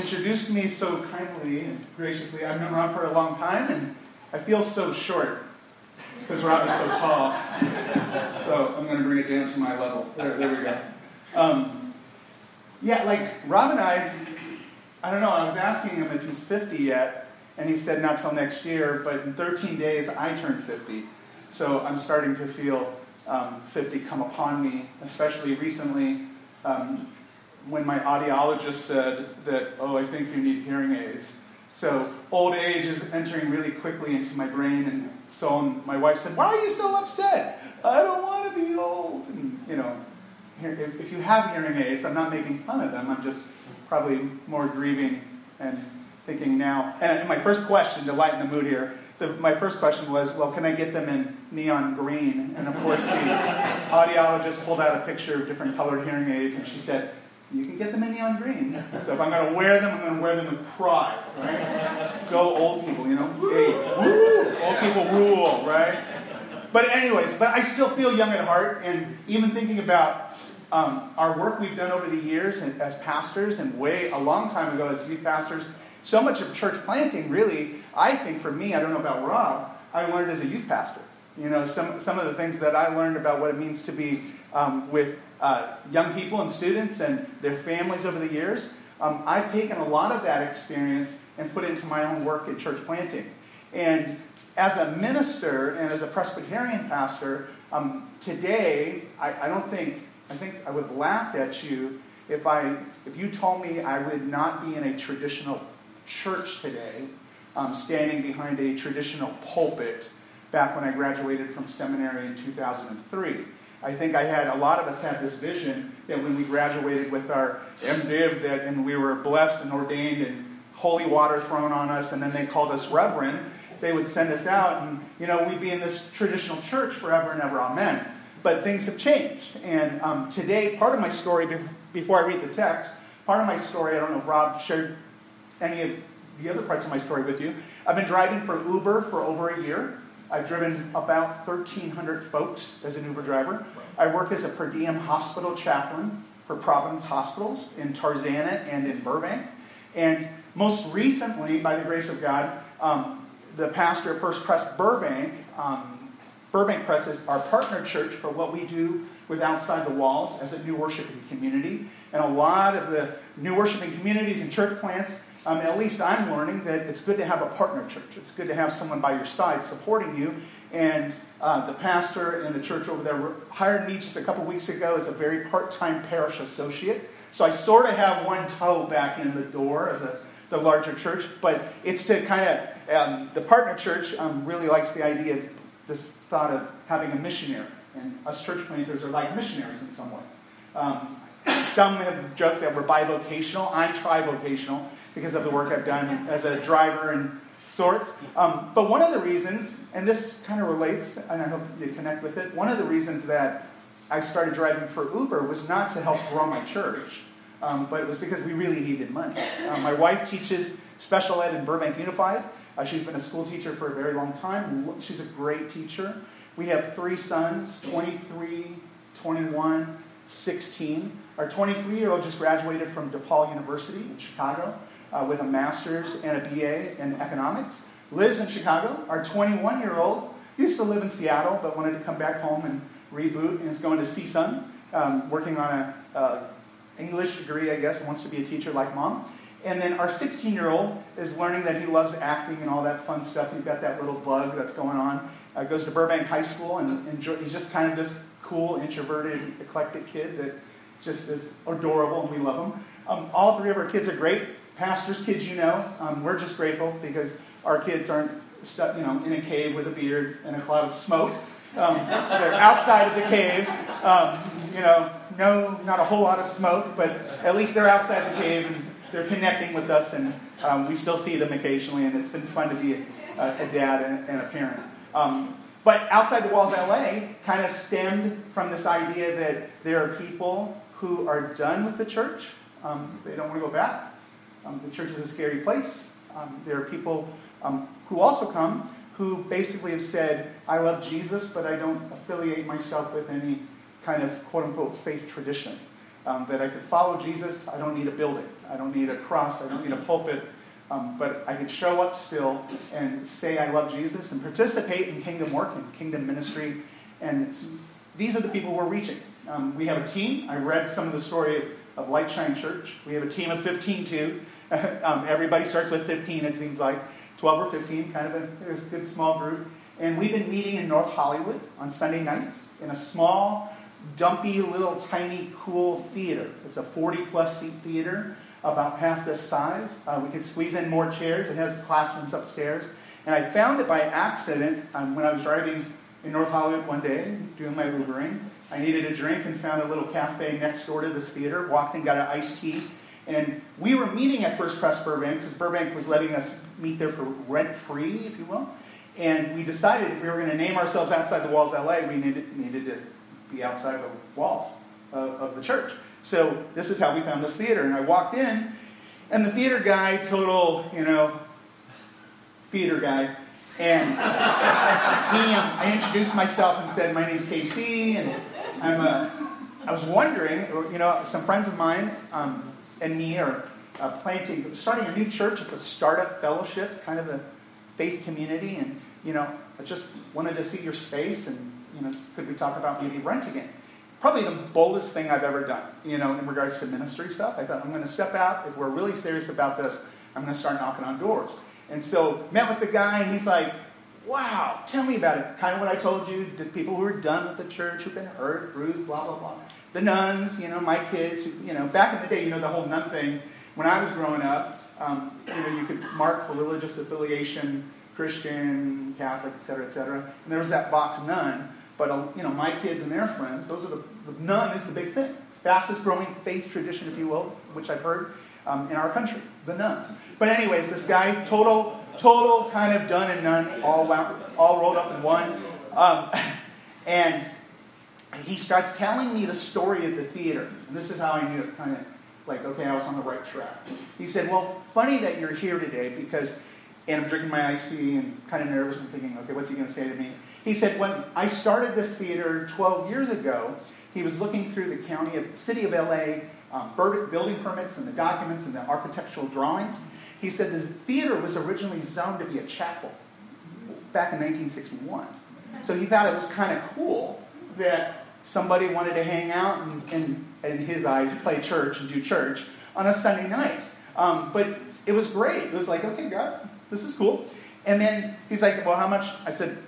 introduced me so kindly and graciously. I've known Rob for a long time, and I feel so short because Rob is so tall. so I'm going to bring it down to my level. There, there we go. Um, yeah, like Rob and I, I don't know, I was asking him if he's 50 yet, and he said not till next year, but in 13 days I turned 50. So I'm starting to feel um, 50 come upon me, especially recently um, when my audiologist said that, oh, I think you need hearing aids. So old age is entering really quickly into my brain and so my wife said, why are you so upset? I don't want to be old. And, you know, if you have hearing aids, I'm not making fun of them. I'm just probably more grieving and thinking now. And my first question to lighten the mood here the, my first question was, well, can I get them in neon green? And of course, the audiologist pulled out a picture of different colored hearing aids, and she said, you can get them in neon green. So if I'm going to wear them, I'm going to wear them with pride, right? Go old people, you know? Hey, woo! Old people rule, right? But anyways, but I still feel young at heart, and even thinking about um, our work we've done over the years and as pastors, and way a long time ago as youth pastors, so much of church planting, really, I think for me, I don't know about Rob, I learned as a youth pastor. You know, some, some of the things that I learned about what it means to be um, with uh, young people and students and their families over the years, um, I've taken a lot of that experience and put it into my own work in church planting. And as a minister and as a Presbyterian pastor, um, today, I, I don't think, I think I would have laughed at you if, I, if you told me I would not be in a traditional church today, um, standing behind a traditional pulpit back when I graduated from seminary in 2003. I think I had a lot of us had this vision that when we graduated with our MDiv that and we were blessed and ordained and holy water thrown on us and then they called us reverend, they would send us out and you know we'd be in this traditional church forever and ever, amen. But things have changed, and um, today part of my story before I read the text, part of my story I don't know if Rob shared any of the other parts of my story with you. I've been driving for Uber for over a year. I've driven about 1,300 folks as an Uber driver. I work as a per diem hospital chaplain for Providence Hospitals in Tarzana and in Burbank. And most recently, by the grace of God, um, the pastor of First Pres Burbank, um, Burbank Pres is our partner church for what we do with Outside the Walls as a new worshiping community. And a lot of the new worshiping communities and church plants um, at least I'm learning that it's good to have a partner church. It's good to have someone by your side supporting you. And uh, the pastor in the church over there hired me just a couple weeks ago as a very part time parish associate. So I sort of have one toe back in the door of the, the larger church, but it's to kind of, um, the partner church um, really likes the idea of this thought of having a missionary. And us church planters are like missionaries in some ways. Um, some have joked that we're bivocational. I'm trivocational because of the work I've done as a driver and sorts. Um, but one of the reasons, and this kind of relates, and I hope you connect with it, one of the reasons that I started driving for Uber was not to help grow my church, um, but it was because we really needed money. Um, my wife teaches special ed in Burbank Unified. Uh, she's been a school teacher for a very long time. She's a great teacher. We have three sons 23, 21, 16. Our 23 year old just graduated from DePaul University in Chicago uh, with a master's and a BA in economics, lives in Chicago. Our 21 year old used to live in Seattle but wanted to come back home and reboot and is going to CSUN, um, working on a uh, English degree, I guess, and wants to be a teacher like mom. And then our 16 year old is learning that he loves acting and all that fun stuff. He's got that little bug that's going on. Uh, goes to Burbank High School and enjoy, he's just kind of this cool, introverted, eclectic kid that just is adorable and we love him. Um, all three of our kids are great pastors' kids you know, um, we're just grateful because our kids aren't stuck, you know, in a cave with a beard and a cloud of smoke. Um, they're outside of the cave. Um, you know, no, not a whole lot of smoke, but at least they're outside the cave and they're connecting with us, and um, we still see them occasionally, and it's been fun to be a, a dad and, and, a parent. Um, but outside the walls LA kind of stemmed from this idea that there are people who are done with the church. Um, they don't want to go back. Um, the church is a scary place. Um, there are people um, who also come who basically have said, I love Jesus, but I don't affiliate myself with any kind of quote unquote faith tradition. Um, that I could follow Jesus, I don't need a building. I don't need a cross. I don't need a pulpit. Um, but I could show up still and say I love Jesus and participate in kingdom work and kingdom ministry. And these are the people we're reaching. Um, we have a team. I read some of the story of Light Shine Church. We have a team of 15 too. um, everybody starts with 15, it seems like. 12 or 15, kind of a, a good small group. And we've been meeting in North Hollywood on Sunday nights in a small, dumpy, little, tiny, cool theater. It's a 40 plus seat theater, about half this size. Uh, we could squeeze in more chairs. It has classrooms upstairs. And I found it by accident um, when I was driving in North Hollywood one day, doing my Ubering. I needed a drink and found a little cafe next door to this theater. Walked in, got an iced tea. And we were meeting at First Pres Burbank because Burbank was letting us meet there for rent free, if you will. And we decided if we were going to name ourselves outside the walls LA, we needed, needed to be outside the walls of, of the church. So this is how we found this theater. And I walked in, and the theater guy, total, you know, theater guy, and he, um, I introduced myself and said, "My name's KC, and I'm a." I was wondering, you know, some friends of mine um, and me are uh, planting, starting a new church. It's a startup fellowship, kind of a faith community, and you know, I just wanted to see your space, and you know, could we talk about maybe renting it? Probably the boldest thing I've ever done, you know, in regards to ministry stuff. I thought I'm going to step out. If we're really serious about this, I'm going to start knocking on doors. And so met with the guy, and he's like, "Wow, tell me about it." Kind of what I told you. The people who are done with the church, who've been hurt, bruised, blah blah blah. The nones, you know, my kids. You know, back in the day, you know, the whole none thing. When I was growing up, um, you know, you could mark for religious affiliation, Christian, Catholic, etc., etc. And there was that box none. But uh, you know, my kids and their friends, those are the, the none is the big thing. Fastest growing faith tradition, if you will, which I've heard um, in our country, the nones. But anyways, this guy, total, total kind of done and none, all wound, all rolled up in one. Um, and he starts telling me the story of the theater. And this is how I knew it kind of like, okay, I was on the right track. He said, Well, funny that you're here today because, and I'm drinking my iced tea and kind of nervous and thinking, okay, what's he going to say to me? He said, When I started this theater 12 years ago, he was looking through the county of, city of LA um, building permits and the documents and the architectural drawings. He said this theater was originally zoned to be a chapel back in 1961. So he thought it was kind of cool that somebody wanted to hang out and, and in his eyes, play church and do church on a Sunday night. Um, but it was great. It was like, okay, God, this is cool. And then he's like, well, how much? I said,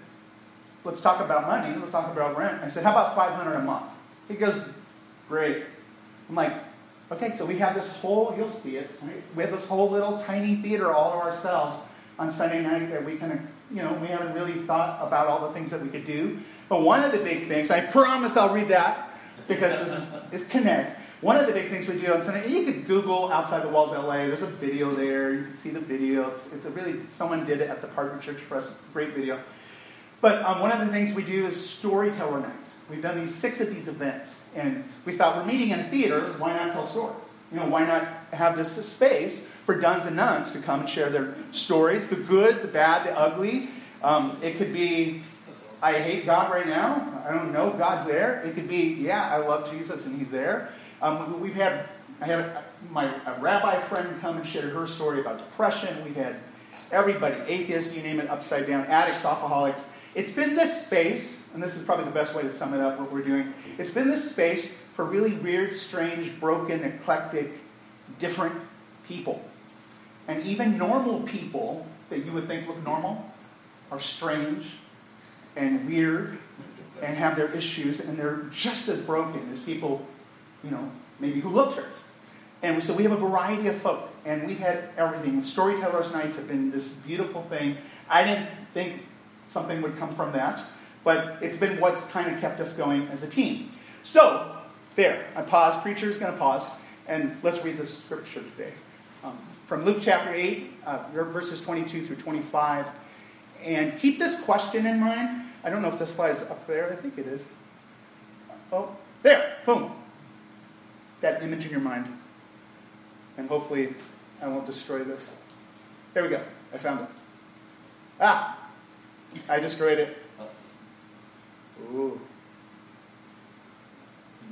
let's talk about money. Let's talk about rent. I said, how about 500 a month? He goes, great. I'm like, okay, so we have this whole, you'll see it, right? we have this whole little tiny theater all to ourselves on Sunday night that we kind of, you know, we haven't really thought about all the things that we could do. But one of the big things, I promise I'll read that because this is, is Connect. One of the big things we do on Sunday, you could Google outside the walls of LA. There's a video there. You can see the video. It's, it's a really someone did it at the Partner Church for us. Great video. But um, one of the things we do is storyteller nights. We've done these six of these events, and we thought we're meeting in a theater. Why not tell stories? You know, why not have this space for dones and nones to come and share their stories, the good, the bad, the ugly. Um, it could be I hate God right now. I don't know if God's there. It could be, yeah, I love Jesus and He's there. Um, we've had, I have my a rabbi friend come and share her story about depression. We've had everybody, atheists, you name it, upside down, addicts, alcoholics. It's been this space, and this is probably the best way to sum it up what we're doing. It's been this space for really weird, strange, broken, eclectic, different people. And even normal people that you would think look normal are strange and weird and have their issues, and they're just as broken as people, you know, maybe who look church. And so we have a variety of folk, and we've had everything. Storytellers' nights have been this beautiful thing. I didn't think something would come from that, but it's been what's kind of kept us going as a team. So, there, I pause. Preacher is going to pause, and let's read the scripture today. Um, from Luke chapter 8, uh, verses 22 through 25. And keep this question in mind. I don't know if this slide's up there. I think it is. Oh, there. Boom. That image in your mind. And hopefully I won't destroy this. There we go. I found it. Ah! I destroyed it. Ooh.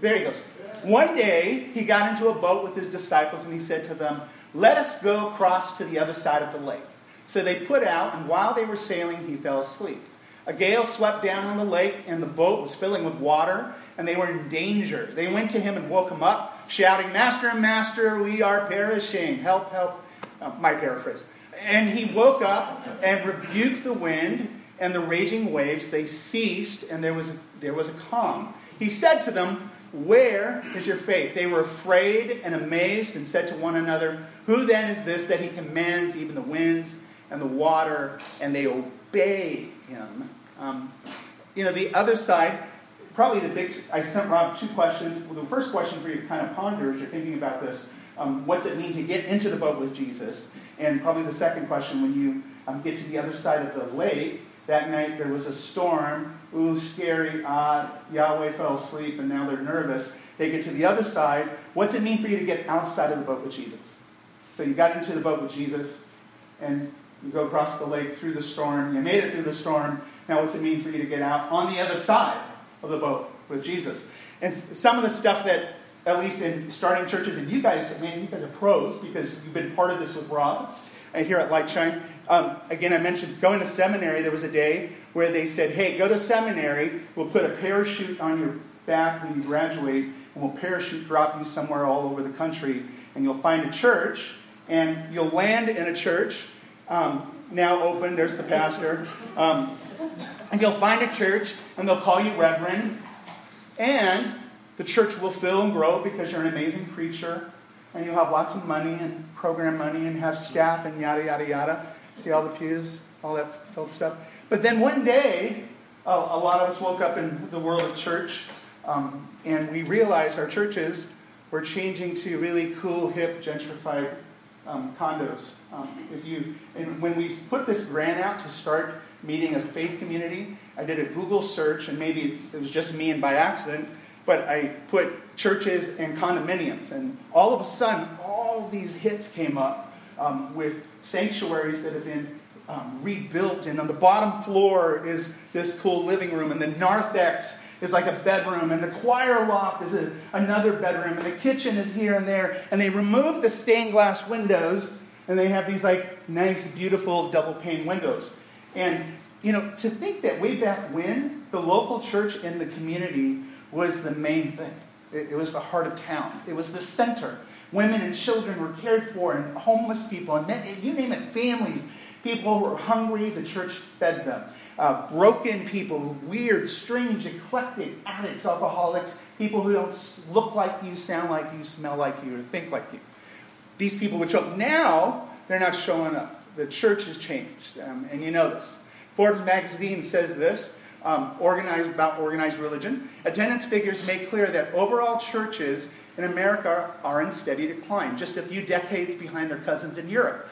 There he goes. One day, he got into a boat with his disciples and he said to them, Let us go across to the other side of the lake. So they put out, and while they were sailing, he fell asleep. A gale swept down on the lake, and the boat was filling with water, and they were in danger. They went to him and woke him up, shouting, Master, Master, we are perishing. Help, help. Uh, my paraphrase. And he woke up and rebuked the wind and the raging waves. They ceased, and there was, there was a calm. He said to them, Where is your faith? They were afraid and amazed and said to one another, Who then is this that he commands even the winds and the water, and they obey him? Um, you know, the other side, probably the big, I sent Rob two questions. Well, the first question for you to kind of ponder as you're thinking about this um, what's it mean to get into the boat with Jesus? And probably the second question when you um, get to the other side of the lake, that night there was a storm. Ooh, scary. Uh, Yahweh fell asleep and now they're nervous. They get to the other side. What's it mean for you to get outside of the boat with Jesus? So you got into the boat with Jesus and you go across the lake through the storm. You made it through the storm. Now, what's it mean for you to get out on the other side of the boat with Jesus? And some of the stuff that, at least in starting churches, and you guys, man, you guys are pros because you've been part of this with Rob and here at Lightshine. Um, again, I mentioned going to seminary. There was a day where they said, hey, go to seminary. We'll put a parachute on your back when you graduate, and we'll parachute drop you somewhere all over the country. And you'll find a church, and you'll land in a church. Um, now open, there's the pastor. Um, and you'll find a church, and they'll call you Reverend. And the church will fill and grow because you're an amazing preacher, and you'll have lots of money and program money and have staff and yada, yada, yada. See all the pews, all that filled stuff. But then one day, a lot of us woke up in the world of church, um, and we realized our churches were changing to really cool, hip, gentrified um, condos. Um, if you, and when we put this grant out to start meeting a faith community, I did a Google search, and maybe it was just me and by accident, but I put churches and condominiums, and all of a sudden, all these hits came up um, with sanctuaries that have been um, rebuilt, and on the bottom floor is this cool living room, and the narthex is like a bedroom, and the choir loft is a, another bedroom, and the kitchen is here and there, and they remove the stained glass windows, and they have these like nice, beautiful double pane windows. And you know, to think that way back when the local church in the community was the main thing. It, it was the heart of town. It was the center. Women and children were cared for, and homeless people, and you name it, families. People who were hungry, the church fed them. Uh, broken people, weird, strange, eclectic addicts, alcoholics, people who don't look like you, sound like you, smell like you, or think like you. These people would show up. Now, they're not showing up. The church has changed, um, and you know this. Forbes magazine says this um, organized, about organized religion. Attendance figures make clear that overall churches in America are in steady decline, just a few decades behind their cousins in Europe.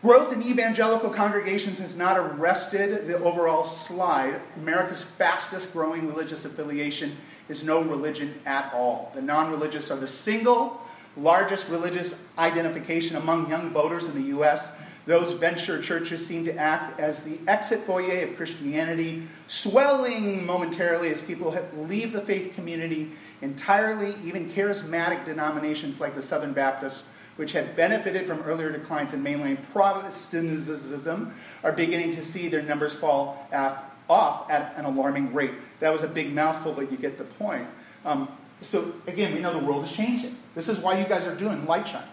Growth in evangelical congregations has not arrested the overall slide. America's fastest growing religious affiliation is no religion at all. The non religious are the single largest religious identification among young voters in the U.S. Those venture churches seem to act as the exit foyer of Christianity, swelling momentarily as people leave the faith community entirely. Even charismatic denominations like the Southern Baptists, which had benefited from earlier declines in mainline Protestantism, are beginning to see their numbers fall off at an alarming rate. That was a big mouthful, but you get the point. Um, so, again, we know the world is changing. This is why you guys are doing Lightshine.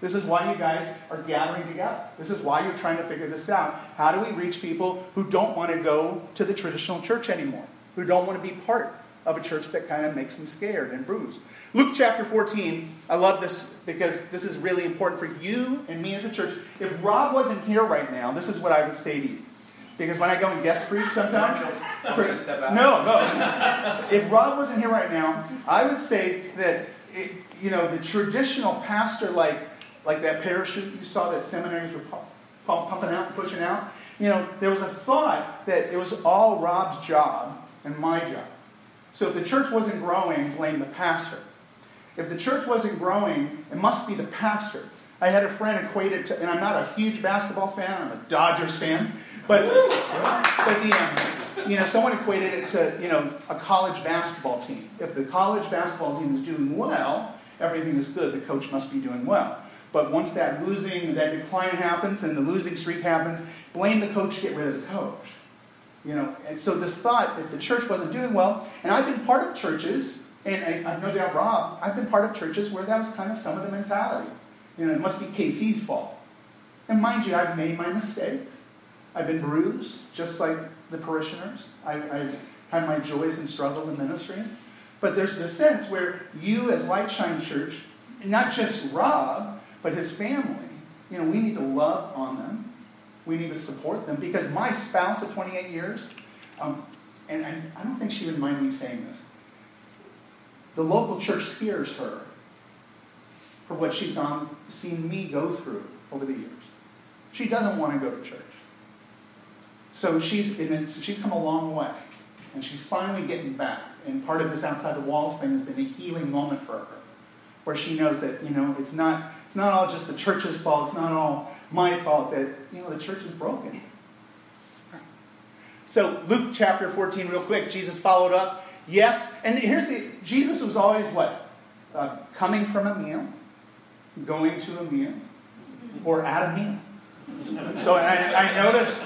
This is why you guys are gathering together. This is why you're trying to figure this out. How do we reach people who don't want to go to the traditional church anymore? Who don't want to be part of a church that kind of makes them scared and bruised? Luke chapter 14, I love this because this is really important for you and me as a church. If Rob wasn't here right now, this is what I would say to you. Because when I go and guest preach sometimes, no, no. if Rob wasn't here right now, I would say that it, you know the traditional pastor like like that parachute you saw that seminaries were pumping out and pushing out. You know, there was a thought that it was all Rob's job and my job. So if the church wasn't growing, blame the pastor. If the church wasn't growing, it must be the pastor. I had a friend equated to, and I'm not a huge basketball fan, I'm a Dodgers fan, but, but the, um, you know, someone equated it to, you know, a college basketball team. If the college basketball team is doing well, everything is good. The coach must be doing well. But once that losing, that decline happens and the losing streak happens, blame the coach, get rid of the coach. You know, and so this thought, if the church wasn't doing well, and I've been part of churches, and I, have uh, no doubt Rob, I've been part of churches where that was kind of some of the mentality. You know, it must be KC's fault. And mind you, I've made my mistakes. I've been bruised, just like the parishioners. I, I've had my joys and struggle in ministry. But there's this sense where you, as Lightshine Church, not just Rob, but his family, you know, we need to love on them. We need to support them because my spouse of 28 years, um, and I, I don't think she would mind me saying this, the local church scares her for what she's gone, seen me go through over the years. She doesn't want to go to church. So she's, she's come a long way, and she's finally getting back. And part of this outside the walls thing has been a healing moment for her, where she knows that you know it's not it's not all just the church's fault. It's not all my fault that you know the church is broken. So Luke chapter 14, real quick. Jesus followed up. Yes, and here's the Jesus was always what uh, coming from a meal, going to a meal, or at a meal. So I, I noticed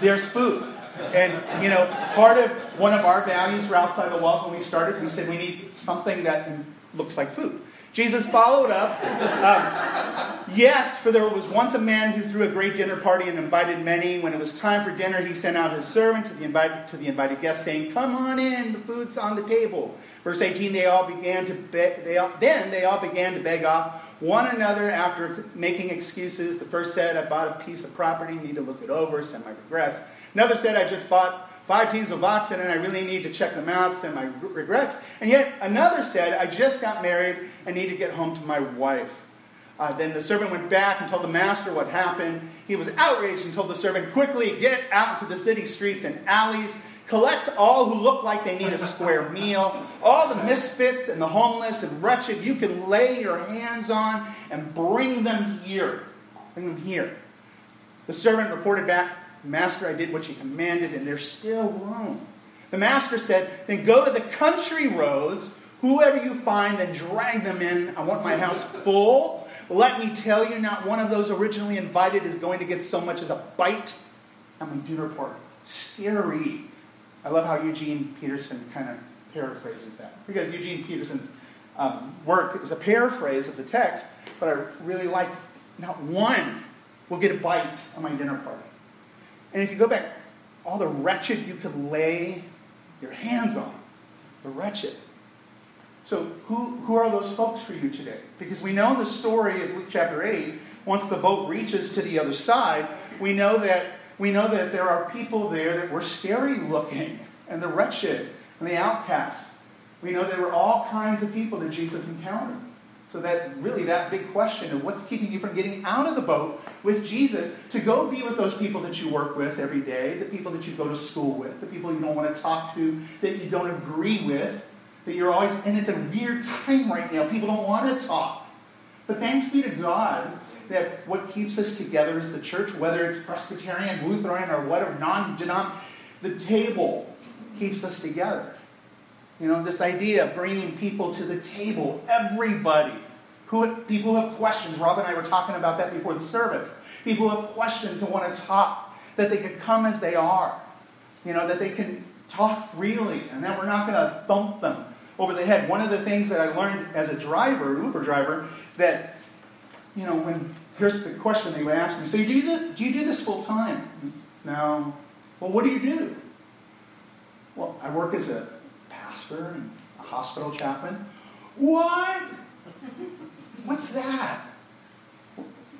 there's food. And, you know, part of one of our values for Outside the Walls when we started, we said we need something that looks like food. Jesus followed up. Um, yes, for there was once a man who threw a great dinner party and invited many. When it was time for dinner, he sent out his servant to the invited, to the invited guests, saying, Come on in, the food's on the table. Verse 18, they all began to be- they all, then they all began to beg off one another after making excuses. The first said, I bought a piece of property, need to look it over, send my regrets. Another said, I just bought five teams of oxen and I really need to check them out, send my regrets. And yet another said, I just got married, I need to get home to my wife. Uh, then the servant went back and told the master what happened. He was outraged and told the servant, Quickly get out to the city streets and alleys, collect all who look like they need a square meal, all the misfits and the homeless and wretched you can lay your hands on, and bring them here. Bring them here. The servant reported back, Master, I did what you commanded, and there's still room. The master said, Then go to the country roads. Whoever you find, then drag them in. I want my house full. Let me tell you, not one of those originally invited is going to get so much as a bite at my dinner party. Scary. I love how Eugene Peterson kind of paraphrases that. Because Eugene Peterson's um, work is a paraphrase of the text, but I really like not one will get a bite at my dinner party. And if you go back, all the wretched you could lay your hands on, the wretched. So, who, who are those folks for you today? Because we know the story of Luke chapter 8, once the boat reaches to the other side, we know that, we know that there are people there that were scary looking, and the wretched, and the outcasts. We know there were all kinds of people that Jesus encountered. So that really that big question of what's keeping you from getting out of the boat with Jesus to go be with those people that you work with every day, the people that you go to school with, the people you don't want to talk to, that you don't agree with, that you're always and it's a weird time right now. People don't want to talk. But thanks be to God that what keeps us together is the church, whether it's Presbyterian, Lutheran, or whatever, non-denom, the table keeps us together. You know, this idea of bringing people to the table, everybody. Who, people who have questions. Rob and I were talking about that before the service. People who have questions and want to talk, that they could come as they are. You know, that they can talk freely and that we're not going to thump them over the head. One of the things that I learned as a driver, Uber driver, that, you know, when, here's the question they would ask me, so you do, the, do you do this full time? No. Well, what do you do? Well, I work as a pastor and a hospital chaplain. What? What's that?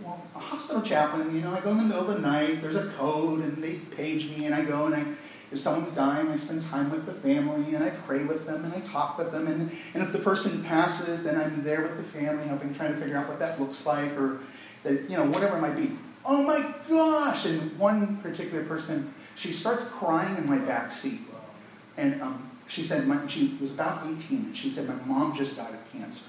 Well, a hospital chaplain, you know, I go in the middle of the night, there's a code, and they page me, and I go and I, if someone's dying, I spend time with the family, and I pray with them, and I talk with them, and, and if the person passes, then I'm there with the family, helping, trying to figure out what that looks like, or, that, you know, whatever it might be. Oh my gosh! And one particular person, she starts crying in my back seat. And um, she said, my, she was about 18, and she said, my mom just died of cancer.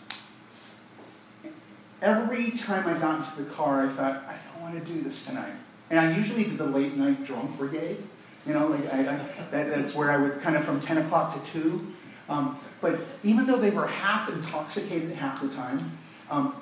Every time I got into the car, I thought, I don't want to do this tonight. And I usually do the late night drunk brigade. You know, like I, I, that, that's where I would kind of from 10 o'clock to 2. Um, but even though they were half intoxicated half the time, um,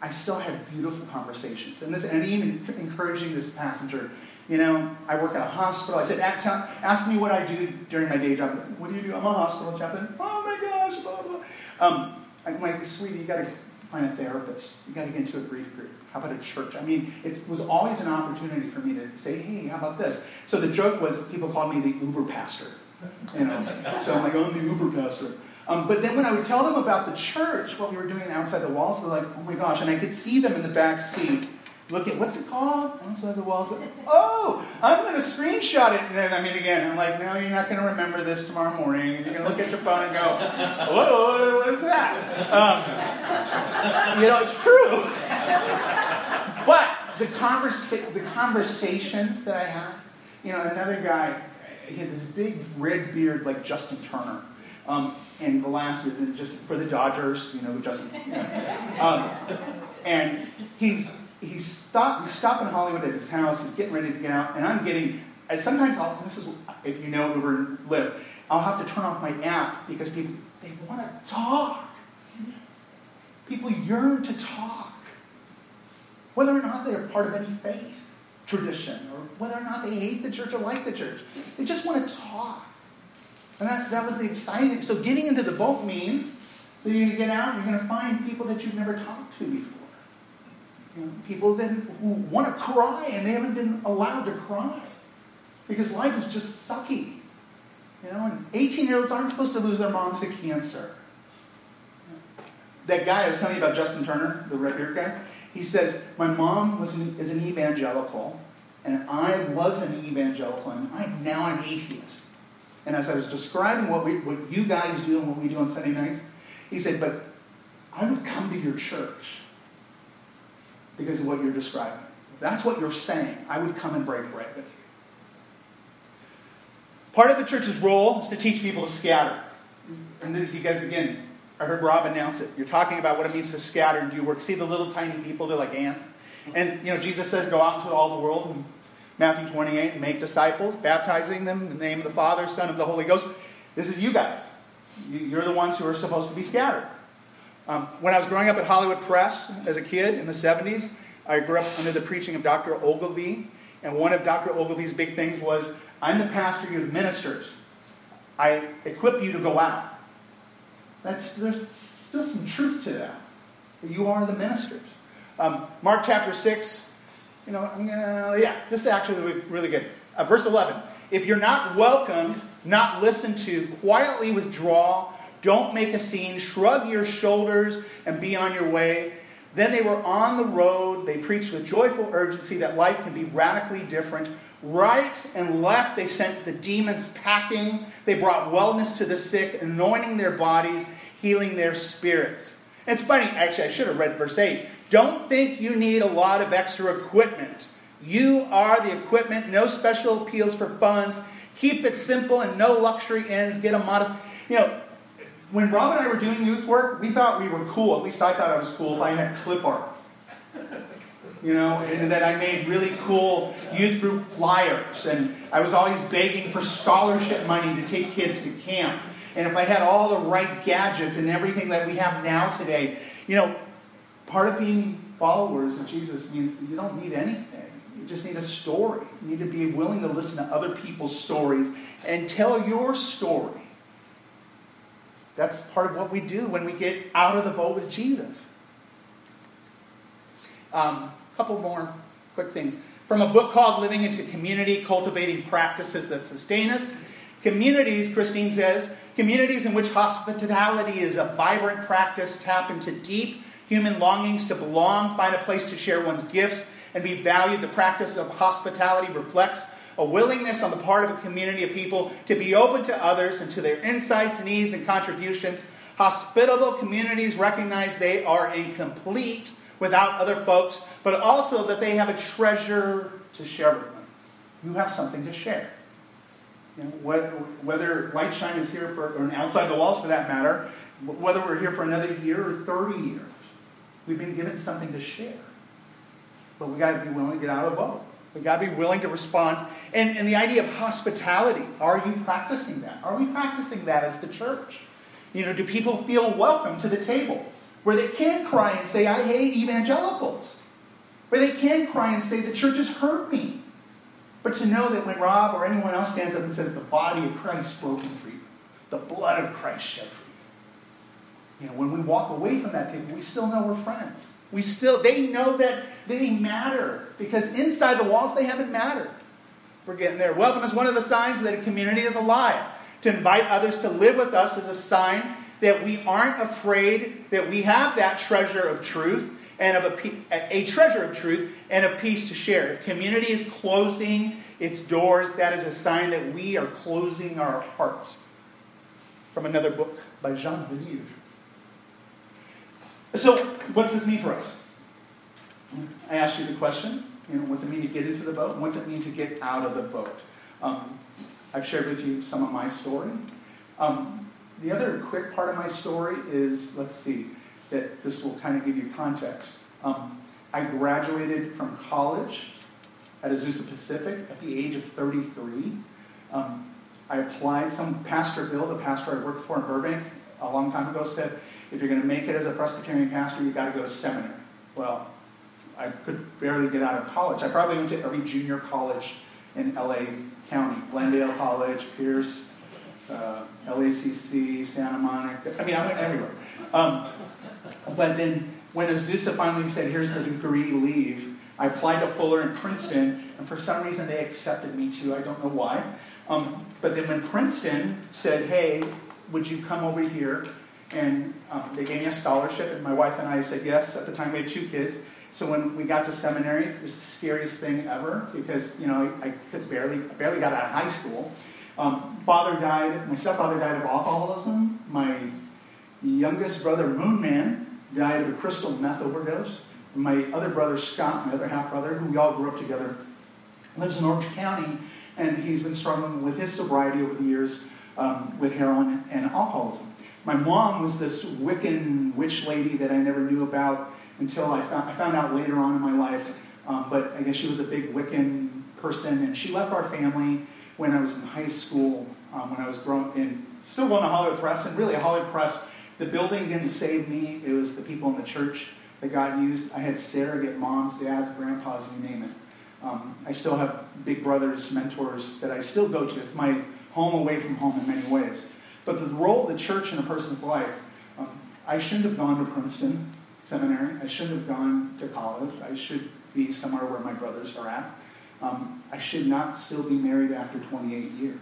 I still had beautiful conversations. And, this, and even encouraging this passenger, you know, I work at a hospital. I said, ask me what I do during my day job. What do you do? I'm a hospital chaplain. Oh my gosh, blah, blah. Um, I'm like, sweetie, you got to find a therapist. You got to get into a grief group. How about a church? I mean, it was always an opportunity for me to say, hey, how about this? So the joke was people called me the Uber pastor. You know, so I'm like, I'm the Uber pastor. Um, but then when I would tell them about the church, what we were doing outside the walls, they're like, oh my gosh. And I could see them in the back seat looking, what's it called? Outside the walls. Oh, I'm going to screenshot it. And I mean, again, I'm like, no, you're not going to remember this tomorrow morning. You're going to look at your phone and go, whoa, what is that? Um, you know, it's true. but the, conversa- the conversations that I had, you know, another guy, he had this big red beard like Justin Turner um, and glasses, and just for the Dodgers, you know Justin. um, and he's he's stop he's stopping Hollywood at his house. He's getting ready to get out, and I'm getting. And sometimes I'll, this is if you know Uber and Lyft, I'll have to turn off my app because people they want to talk. People yearn to talk, whether or not they are part of any faith tradition, or whether or not they hate the church or like the church. They just want to talk. And that, that was the exciting thing. So getting into the boat means that you're going to get out and you're going to find people that you've never talked to before. People that, who want to cry and they haven't been allowed to cry because life is just sucky. You know, and 18 year olds aren't supposed to lose their mom to cancer. That guy I was telling you about, Justin Turner, the red beard guy, he says, My mom was an, is an evangelical, and I was an evangelical, and I'm now an atheist. And as I was describing what, we, what you guys do and what we do on Sunday nights, he said, But I would come to your church because of what you're describing. that's what you're saying. I would come and break bread with you. Part of the church's role is to teach people to scatter. And you guys, again, I heard Rob announce it. You're talking about what it means to scatter and do work. See the little tiny people, they're like ants. And, you know, Jesus says, go out into all the world and Matthew 28, and make disciples, baptizing them in the name of the Father, Son, and the Holy Ghost. This is you guys. You're the ones who are supposed to be scattered. Um, when I was growing up at Hollywood Pres as a kid in the 70s, I grew up under the preaching of Dr. Ogilvie. And one of Dr. Ogilvie's big things was I'm the pastor, you're the ministers. I equip you to go out. That's, there's still some truth to that. You are the ministers. Um, Mark chapter 6, you know, gonna, yeah, this is actually really good. Uh, verse 11. If you're not welcomed, not listened to, quietly withdraw, don't make a scene, shrug your shoulders, and be on your way. Then they were on the road. They preached with joyful urgency that life can be radically different. Right and left, they sent the demons packing. They brought wellness to the sick, anointing their bodies, healing their spirits. It's funny, actually, I should have read verse 8. Don't think you need a lot of extra equipment. You are the equipment, no special appeals for funds. Keep it simple and no luxury ends. Get a modest. You know, when Rob and I were doing youth work, we thought we were cool. At least I thought I was cool if I had clip art. You know, and that I made really cool youth group flyers. And I was always begging for scholarship money to take kids to camp. And if I had all the right gadgets and everything that we have now today, you know, Part of being followers of Jesus means that you don't need anything. You just need a story. You need to be willing to listen to other people's stories and tell your story. That's part of what we do when we get out of the boat with Jesus. A um, couple more quick things. From a book called Living into Community Cultivating Practices That Sustain Us. Communities, Christine says, communities in which hospitality is a vibrant practice tap into deep human longings to belong, find a place to share one's gifts, and be valued. The practice of hospitality reflects a willingness on the part of a community of people to be open to others and to their insights, needs, and contributions. Hospitable communities recognize they are incomplete without other folks, but also that they have a treasure to share with them. You have something to share. You know, whether, whether Lightshine is here for, or outside the walls for that matter, whether we're here for another year or 30 years, We've been given something to share. But we got to be willing to get out of the boat. We got to be willing to respond. And, and the idea of hospitality, are you practicing that? Are we practicing that as the church? You know, do people feel welcome to the table? Where they can cry and say, I hate evangelicals. Where they can cry and say, the church has hurt me. But to know that when Rob or anyone else stands up and says, the body of Christ broken for you, the blood of Christ shed for you. You know, when we walk away from that table, we still know we're friends. We still, they know that they matter because inside the walls they haven't mattered. We're getting there. Welcome is one of the signs that a community is alive. To invite others to live with us is a sign that we aren't afraid that we have that treasure of truth and of a, a treasure of truth and a peace to share. If community is closing its doors, that is a sign that we are closing our hearts. From another book by Jean Vanier. So, what's this mean for us? I asked you the question. You know, what's it mean to get into the boat? what's it mean to get out of the boat? Um, I've shared with you some of my story. Um, the other quick part of my story is, let's see, that this will kind of give you context. Um, I graduated from college at Azusa Pacific at the age of 33. Um, I applied, some Pastor Bill, the pastor I worked for in Burbank a long time ago, said, if you're going to make it as a Presbyterian pastor, you've got to go to seminary. Well, I could barely get out of college. I probably went to every junior college in LA County Glendale College, Pierce, uh, LACC, Santa Monica. I mean, I went everywhere. Um, but then when Azusa finally said, here's the degree, leave, I applied to Fuller and Princeton, and for some reason they accepted me too. I don't know why. Um, but then when Princeton said, hey, would you come over here? And um, they gave me a scholarship, and my wife and I said yes. At the time, we had two kids. So when we got to seminary, it was the scariest thing ever because you know I, could barely barely got out of high school. Um, father died. My stepfather died of alcoholism. My youngest brother, Moonman, died of a crystal meth overdose. My other brother, Scott, my other half brother, who we all grew up together, lives in Orange County, and he's been struggling with his sobriety over the years um, with heroin and alcoholism. My mom was this Wiccan witch lady that I never knew about until I found, I found out later on in my life. Um, but I guess she was a big Wiccan person, and she left our family when I was in high school, um, when I was growing in, still going to Hollywood Pres, and really Hollywood Pres, the building didn't save me. It was the people in the church that God used. I had surrogate moms, dads, grandpas, you name it. Um, I still have big brothers, mentors that I still go to. It's my home away from home in many ways. But the role of the church in a person's life, um, I shouldn't have gone to Princeton Seminary. I shouldn't have gone to college. I should be somewhere where my brothers are at. Um, I should not still be married after 28 years.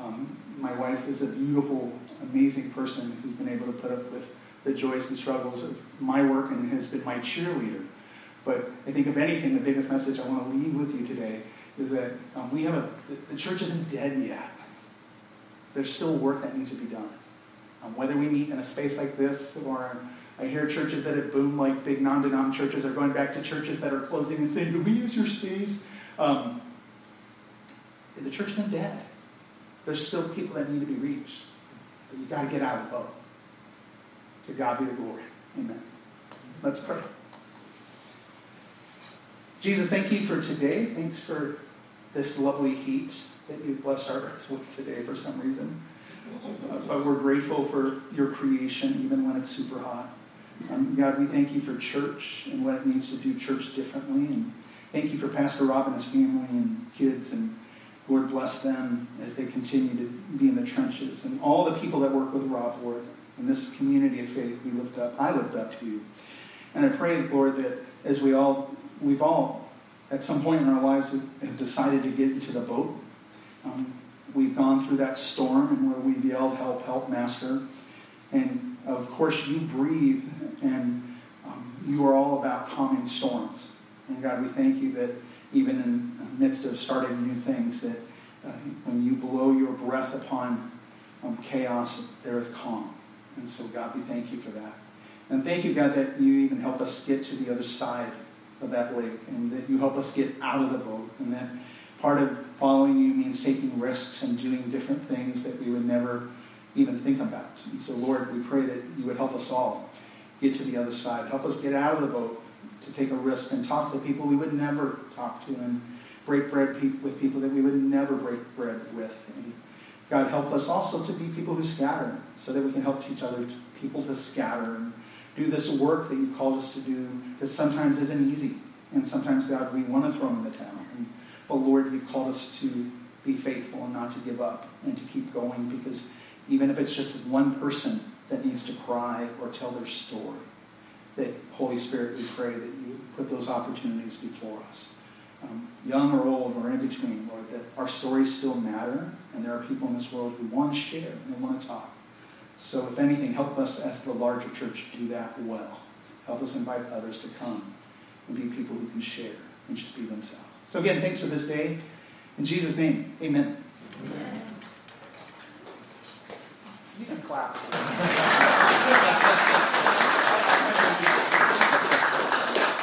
Um, my wife is a beautiful, amazing person who's been able to put up with the joys and struggles of my work and has been my cheerleader. But I think, if anything, the biggest message I want to leave with you today is that um, we have a, the church isn't dead yet there's still work that needs to be done. Um, whether we meet in a space like this or I hear churches that have boomed like big non-denom churches are going back to churches that are closing and saying, do we use your space? Um, the church isn't dead. There's still people that need to be reached. But you got to get out of the boat. To God be the glory. Amen. Let's pray. Jesus, thank you for today. Thanks for this lovely heat that you blessed our earth with today for some reason. Uh, but we're grateful for your creation, even when it's super hot. Um, God, we thank you for church and what it means to do church differently. And thank you for Pastor Rob and his family and kids. And Lord, bless them as they continue to be in the trenches. And all the people that work with Rob, Lord, in this community of faith, we lift up. I lift up to you. And I pray, Lord, that as we all, we've all, at some point in our lives, have decided to get into the boat um, we've gone through that storm and where we've yelled, Help, help, Master. And of course, you breathe and um, you are all about calming storms. And God, we thank you that even in the midst of starting new things, that uh, when you blow your breath upon um, chaos, there is calm. And so, God, we thank you for that. And thank you, God, that you even help us get to the other side of that lake and that you help us get out of the boat and that part of following you means taking risks and doing different things that we would never even think about. And so, Lord, we pray that you would help us all get to the other side. Help us get out of the boat to take a risk and talk to people we would never talk to and break bread with people that we would never break bread with. And God, help us also to be people who scatter so that we can help teach other people to scatter and do this work that you've called us to do that sometimes isn't easy. And sometimes, God, we want to throw them in the towel. And, but Lord, you called us to be faithful and not to give up and to keep going because even if it's just one person that needs to cry or tell their story, that Holy Spirit, we pray that you put those opportunities before us. Um, young or old or in between, Lord, that our stories still matter and there are people in this world who want to share and want to talk. So, if anything, help us as the larger church do that well. Help us invite others to come and be people who can share and just be themselves. So, again, thanks for this day. In Jesus' name, amen. amen. You can clap.